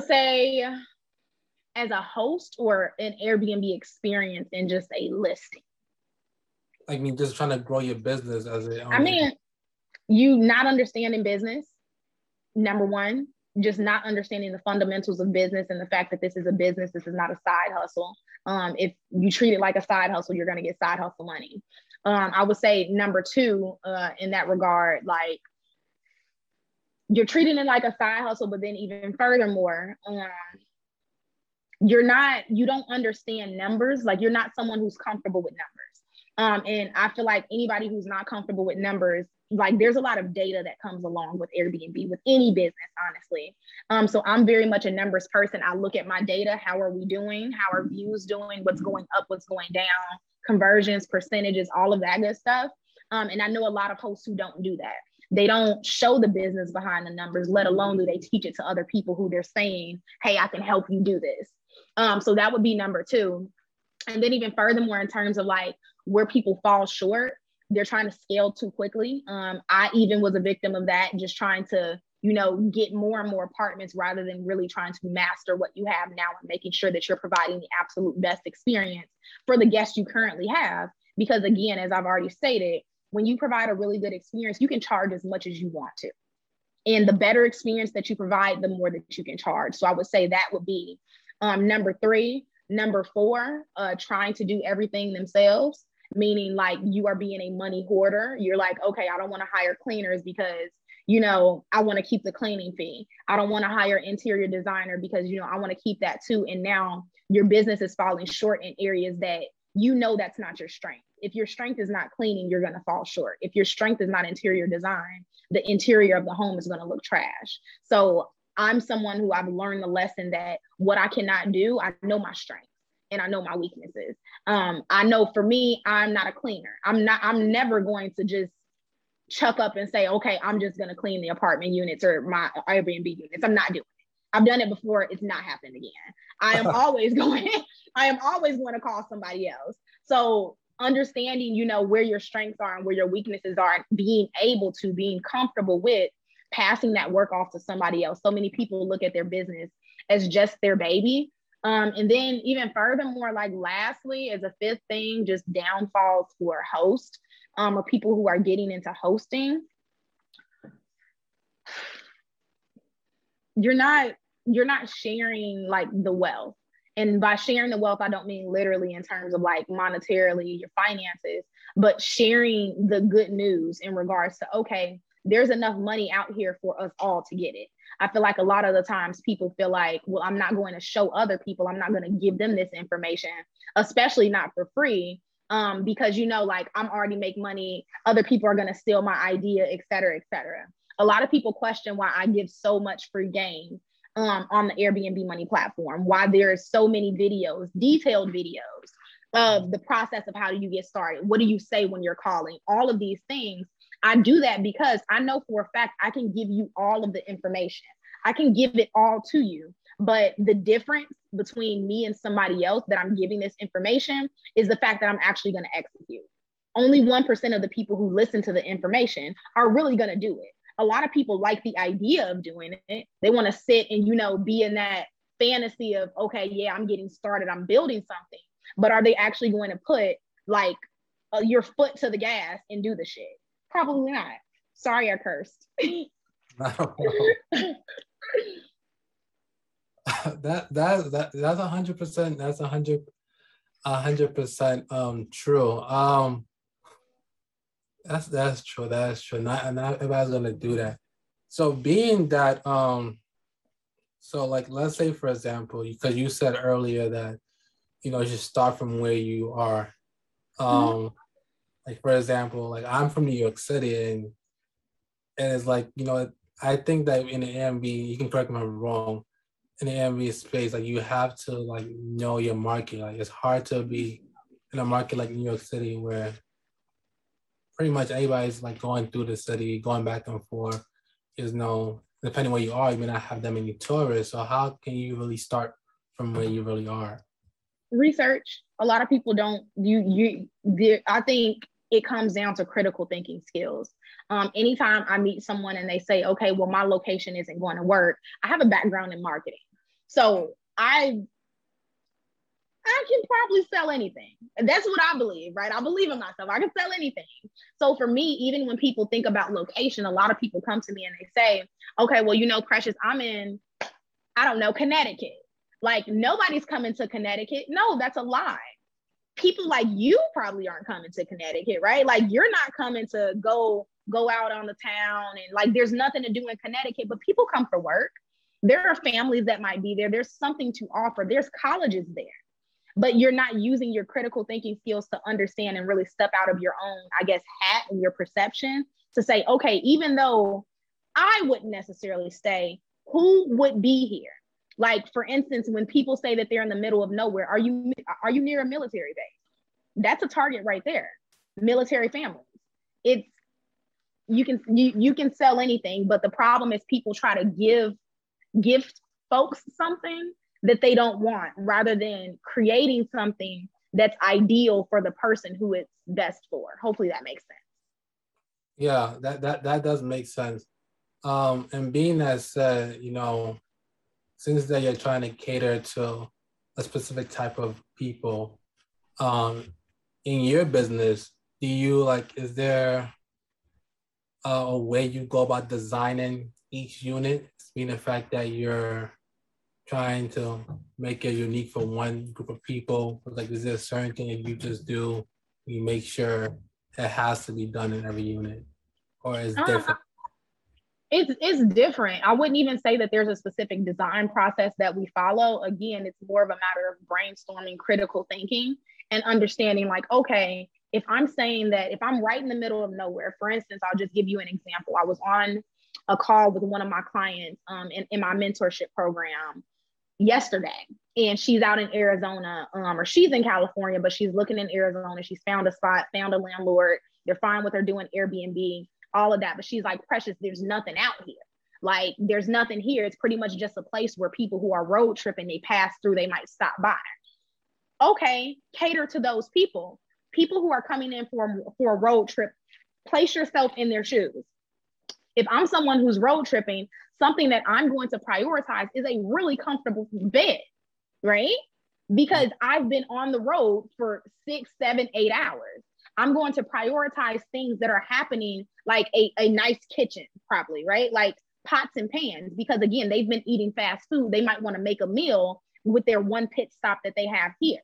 say as a host or an Airbnb experience in just a listing? I mean, just trying to grow your business as a. I mean, you not understanding business, number one, just not understanding the fundamentals of business and the fact that this is a business, this is not a side hustle. Um, if you treat it like a side hustle, you're going to get side hustle money. Um, I would say number two, uh, in that regard, like you're treating it like a side hustle, but then even furthermore, um, you're not, you don't understand numbers. Like you're not someone who's comfortable with numbers. Um, and I feel like anybody who's not comfortable with numbers, like there's a lot of data that comes along with Airbnb, with any business, honestly. Um, so I'm very much a numbers person. I look at my data. How are we doing? How are views doing? What's going up? What's going down? Conversions, percentages, all of that good stuff. Um, and I know a lot of hosts who don't do that. They don't show the business behind the numbers, let alone do they teach it to other people who they're saying, hey, I can help you do this. Um, so that would be number two. And then even furthermore, in terms of like where people fall short, they're trying to scale too quickly. Um, I even was a victim of that, just trying to, you know, get more and more apartments rather than really trying to master what you have now and making sure that you're providing the absolute best experience for the guests you currently have. Because again, as I've already stated, when you provide a really good experience, you can charge as much as you want to. And the better experience that you provide, the more that you can charge. So I would say that would be um, number three. Number four, uh, trying to do everything themselves, meaning like you are being a money hoarder. You're like, okay, I don't want to hire cleaners because you know, I want to keep the cleaning fee. I don't want to hire interior designer because, you know, I want to keep that too. And now your business is falling short in areas that you know that's not your strength. If your strength is not cleaning, you're going to fall short. If your strength is not interior design, the interior of the home is going to look trash. So I'm someone who I've learned the lesson that what I cannot do, I know my strengths and I know my weaknesses. Um, I know for me, I'm not a cleaner. I'm not, I'm never going to just chuck up and say, okay, I'm just gonna clean the apartment units or my Airbnb units. I'm not doing it. I've done it before, it's not happening again. I am always going, I am always going to call somebody else. So understanding, you know, where your strengths are and where your weaknesses are, and being able to, being comfortable with passing that work off to somebody else. So many people look at their business as just their baby. Um, and then even furthermore, like lastly, as a fifth thing, just downfalls for host um, or people who are getting into hosting. You're not you're not sharing like the wealth. And by sharing the wealth, I don't mean literally in terms of like monetarily your finances, but sharing the good news in regards to, okay, there's enough money out here for us all to get it. I feel like a lot of the times people feel like, well, I'm not going to show other people, I'm not going to give them this information, especially not for free. Um, because you know, like I'm already make money, other people are gonna steal my idea, et cetera, et cetera. A lot of people question why I give so much free game um, on the Airbnb money platform, why there's so many videos, detailed videos of the process of how do you get started, what do you say when you're calling, all of these things I do that because I know for a fact I can give you all of the information. I can give it all to you. But the difference between me and somebody else that I'm giving this information is the fact that I'm actually going to execute. Only 1% of the people who listen to the information are really going to do it. A lot of people like the idea of doing it. They want to sit and, you know, be in that fantasy of, okay, yeah, I'm getting started, I'm building something. But are they actually going to put like uh, your foot to the gas and do the shit? Probably not. Sorry, I cursed. that that that that's a hundred percent. That's a hundred a hundred percent um true. Um that's that's true. That's true. Not not everybody's gonna do that. So being that um so like let's say for example, because you said earlier that you know you should start from where you are. Mm-hmm. Um mm-hmm. like for example, like I'm from New York City and and it's like, you know, I think that in the Airbnb, you can correct me if I'm wrong, in the Airbnb space, like you have to like know your market. Like it's hard to be in a market like New York City where pretty much everybody's like going through the city, going back and forth. There's no depending where you are, you may not have that many tourists. So how can you really start from where you really are? Research. A lot of people don't. You you. I think it comes down to critical thinking skills. Um, anytime I meet someone and they say, okay, well, my location isn't going to work, I have a background in marketing. So I I can probably sell anything. That's what I believe, right? I believe in myself. I can sell anything. So for me, even when people think about location, a lot of people come to me and they say, okay, well, you know, Precious, I'm in, I don't know, Connecticut. Like nobody's coming to Connecticut. No, that's a lie. People like you probably aren't coming to Connecticut, right? Like you're not coming to go go out on the town and like there's nothing to do in Connecticut, but people come for work. There are families that might be there. There's something to offer. There's colleges there but you're not using your critical thinking skills to understand and really step out of your own, I guess, hat and your perception to say, okay, even though I wouldn't necessarily stay, who would be here? Like, for instance, when people say that they're in the middle of nowhere, are you are you near a military base? That's a target right there. Military families. It's you can you, you can sell anything, but the problem is people try to give gift folks something that they don't want rather than creating something that's ideal for the person who it's best for. Hopefully that makes sense. Yeah, that that that does make sense. Um, and being that said, you know, since that you're trying to cater to a specific type of people, um, in your business, do you like? Is there a, a way you go about designing each unit? Being the fact that you're trying to make it unique for one group of people? Like, is there a certain thing that you just do? You make sure it has to be done in every unit, or is uh, different? It's it's different. I wouldn't even say that there's a specific design process that we follow. Again, it's more of a matter of brainstorming, critical thinking, and understanding. Like, okay, if I'm saying that if I'm right in the middle of nowhere, for instance, I'll just give you an example. I was on a call with one of my clients um, in, in my mentorship program yesterday and she's out in Arizona um, or she's in California, but she's looking in Arizona. She's found a spot, found a landlord. They're fine with her doing Airbnb, all of that. But she's like, Precious, there's nothing out here. Like, there's nothing here. It's pretty much just a place where people who are road tripping, they pass through, they might stop by. Okay, cater to those people. People who are coming in for, for a road trip, place yourself in their shoes. If I'm someone who's road tripping, something that I'm going to prioritize is a really comfortable bed, right? Because I've been on the road for six, seven, eight hours. I'm going to prioritize things that are happening like a, a nice kitchen, probably, right? Like pots and pans, because again, they've been eating fast food. They might want to make a meal with their one pit stop that they have here.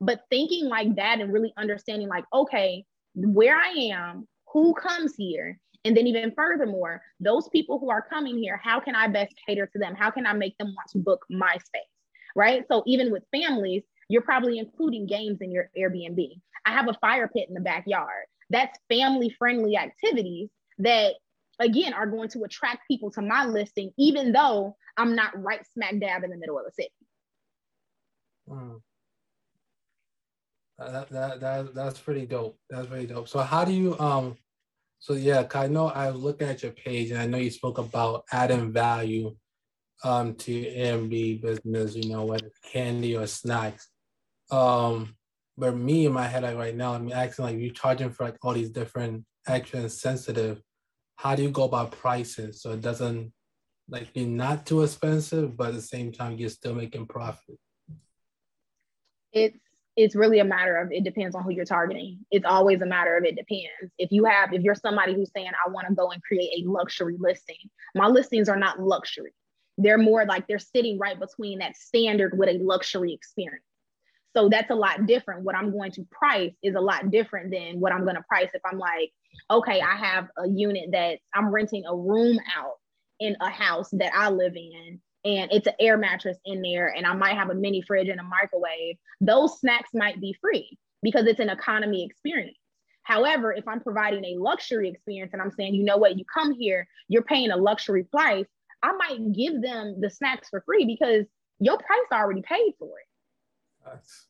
But thinking like that and really understanding, like, okay, where I am, who comes here, and then even furthermore, those people who are coming here, how can I best cater to them? How can I make them want to book my space? Right. So even with families, you're probably including games in your Airbnb. I have a fire pit in the backyard. That's family friendly activities that again are going to attract people to my listing, even though I'm not right smack dab in the middle of the city. Mm. That, that, that, that's pretty dope. That's pretty dope. So how do you um so yeah, I know I was looking at your page and I know you spoke about adding value um, to your business, you know, whether it's candy or snacks. Um, but me in my head like right now, I'm asking like you're charging for like all these different extra and sensitive. How do you go about pricing so it doesn't like be not too expensive, but at the same time you're still making profit? It's it's really a matter of it depends on who you're targeting. It's always a matter of it depends. If you have, if you're somebody who's saying, I want to go and create a luxury listing, my listings are not luxury. They're more like they're sitting right between that standard with a luxury experience. So that's a lot different. What I'm going to price is a lot different than what I'm going to price if I'm like, okay, I have a unit that I'm renting a room out in a house that I live in and it's an air mattress in there and I might have a mini fridge and a microwave, those snacks might be free because it's an economy experience. However, if I'm providing a luxury experience and I'm saying, you know what, you come here, you're paying a luxury price, I might give them the snacks for free because your price already paid for it. Nice.